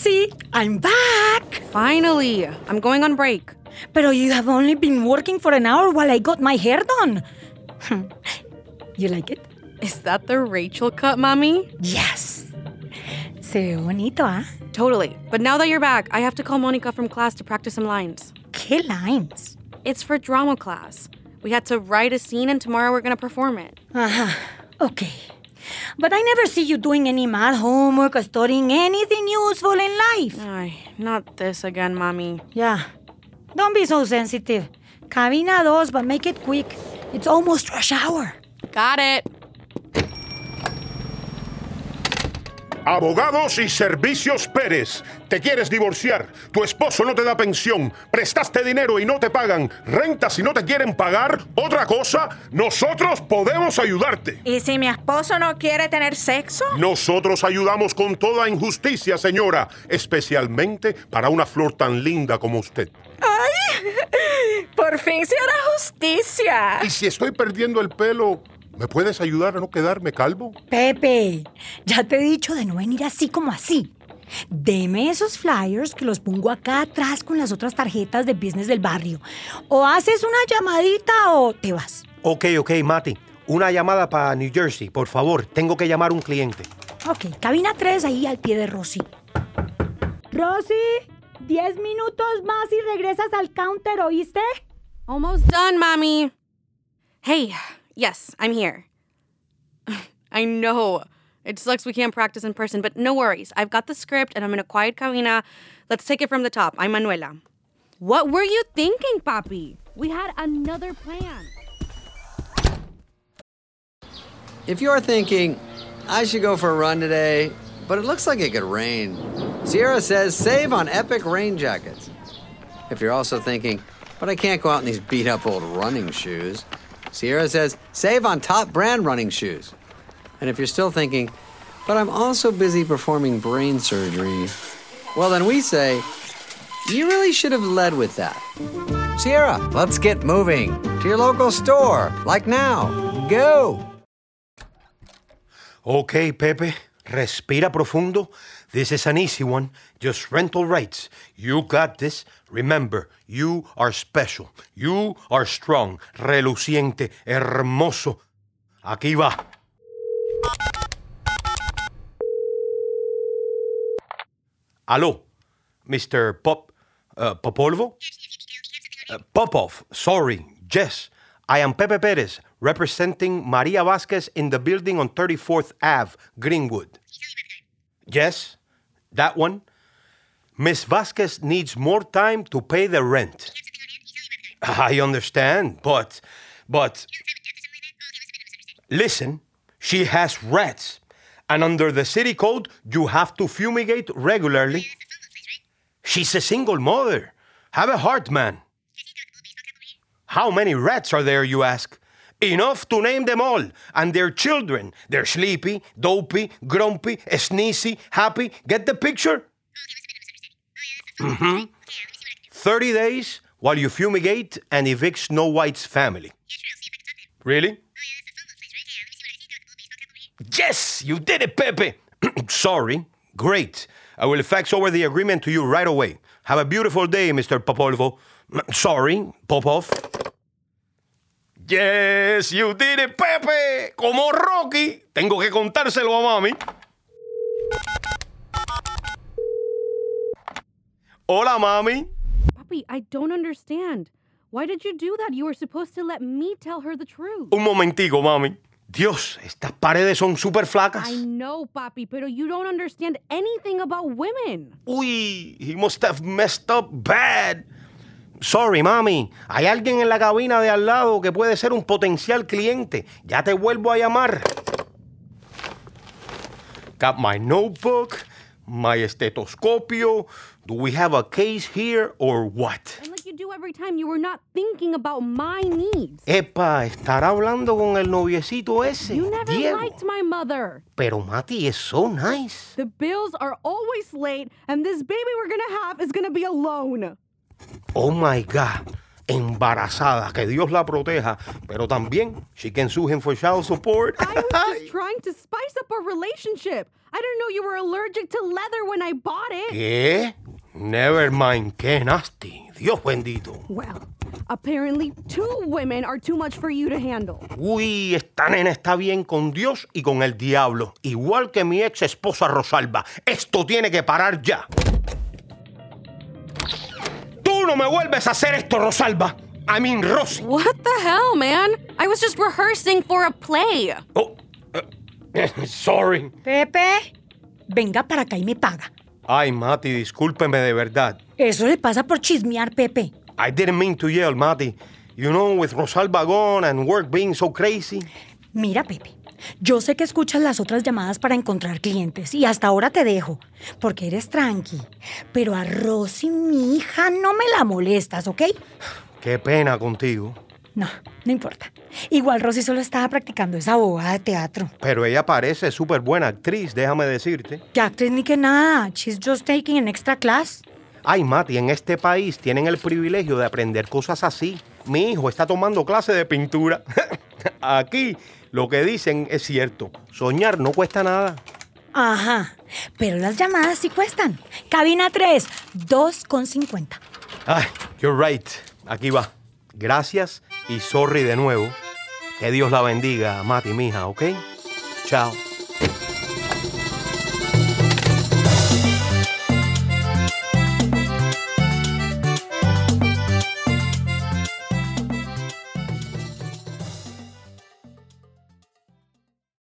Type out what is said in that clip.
Rossy, I'm back. Finally, I'm going on break. Pero you have only been working for an hour while I got my hair done. you like it? Is that the Rachel cut, mommy? Yes. Se bonito, ¿ah? Totally. But now that you're back, I have to call Monica from class to practice some lines. ¿Qué lines? It's for drama class. We had to write a scene, and tomorrow we're gonna perform it. Uh-huh. Okay. But I never see you doing any math homework or studying anything useful in life. Ay, not this again, mommy. Yeah. Don't be so sensitive. Cabina dos, but make it quick. It's almost rush hour. Got it. Abogados y Servicios Pérez. Te quieres divorciar. Tu esposo no te da pensión. Prestaste dinero y no te pagan. Renta si no te quieren pagar. Otra cosa, nosotros podemos ayudarte. ¿Y si mi esposo no quiere tener sexo? Nosotros ayudamos con toda injusticia, señora. Especialmente para una flor tan linda como usted. ¡Ay! Por fin se hará justicia. Y si estoy perdiendo el pelo, ¿me puedes ayudar a no quedarme calvo? Pepe, ya te he dicho de no venir así como así. Deme esos flyers que los pongo acá atrás con las otras tarjetas de business del barrio. O haces una llamadita o te vas. Ok, ok, Mati. Una llamada para New Jersey, por favor. Tengo que llamar a un cliente. Ok, cabina 3 ahí al pie de Rosy. Rosy, 10 minutos más y regresas al counter, ¿oíste? Almost done, mommy. Hey, yes, I'm here. I know. It sucks we can't practice in person, but no worries. I've got the script and I'm in a quiet cabina. Let's take it from the top. I'm Manuela. What were you thinking, Papi? We had another plan. If you're thinking, I should go for a run today, but it looks like it could rain, Sierra says save on epic rain jackets. If you're also thinking, but I can't go out in these beat up old running shoes, Sierra says save on top brand running shoes. And if you're still thinking, but I'm also busy performing brain surgery, well, then we say, you really should have led with that. Sierra, let's get moving to your local store, like now. Go! Ok, Pepe. Respira profundo. This is an easy one. Just rental rights. You got this. Remember, you are special. You are strong. Reluciente. Hermoso. Aquí va. Aló, Mr. Pop. Uh, Popolvo? Uh, Popov, sorry. Yes, I am Pepe Perez, representing Maria Vasquez in the building on 34th Ave, Greenwood. Yes, that one. Miss Vasquez needs more time to pay the rent. I understand, but, but. Listen, she has rats, and under the city code, you have to fumigate regularly. She's a single mother. Have a heart, man. How many rats are there, you ask? Enough to name them all, and their children. They're sleepy, dopey, grumpy, sneezy, happy. Get the picture? Mm-hmm. 30 days while you fumigate and evict Snow White's family. Really? Yes, you did it, Pepe. Sorry. Great. I will fax over the agreement to you right away. Have a beautiful day, Mr. Popolvo. Sorry, Popov. Yes, you did it, Pepe. Como Rocky. Tengo que contárselo a mami. Hola, mami. Papi, I don't understand. Why did you do that? You were supposed to let me tell her the truth. Un momentico, mami. Dios, estas paredes son súper flacas. I know, Papi, pero you don't understand anything about women. Uy, he must have messed up bad. Sorry, mami. Hay alguien en la cabina de al lado que puede ser un potencial cliente. Ya te vuelvo a llamar. Got my notebook, my estetoscopio. Do we have a case here or what? And like you every time, you were not thinking about my needs. Epa, estará hablando con el noviecito ese. You never Diego. liked my mother. Pero Mati is so nice. The bills are always late, and this baby we're gonna have is gonna be alone. Oh my God. embarazada. Que Dios la proteja. Pero también, she can sue him for child support. I was just trying to spice up our relationship. I didn't know you were allergic to leather when I bought it. ¿Qué? Never mind. Qué nasty. Dios bendito. Well, apparently two women are too much for you to handle. Uy, esta nena está bien con Dios y con el diablo. Igual que mi ex esposa Rosalba. Esto tiene que parar ya. Tú no me vuelves a hacer esto, Rosalba. I mean, Rosy. What the hell, man? I was just rehearsing for a play. Oh, eh, sorry. Pepe, venga para acá y me paga. Ay, Mati, discúlpeme de verdad. Eso le pasa por chismear, Pepe. I didn't mean to yell, Mati. You know, with Rosalba gone and work being so crazy. Mira, Pepe, yo sé que escuchas las otras llamadas para encontrar clientes y hasta ahora te dejo, porque eres tranqui. Pero a Rosy, mi hija, no me la molestas, ¿ok? Qué pena contigo. No, no importa. Igual Rosy solo estaba practicando esa bobada de teatro. Pero ella parece súper buena actriz, déjame decirte. Que actriz ni que nada. She's just taking an extra class. Ay, Mati, en este país tienen el privilegio de aprender cosas así. Mi hijo está tomando clase de pintura. Aquí lo que dicen es cierto. Soñar no cuesta nada. Ajá, pero las llamadas sí cuestan. Cabina 3, 2,50. Ay, you're right. Aquí va. Gracias y sorry de nuevo. Que Dios la bendiga, Mati, mija, ¿ok? Chao.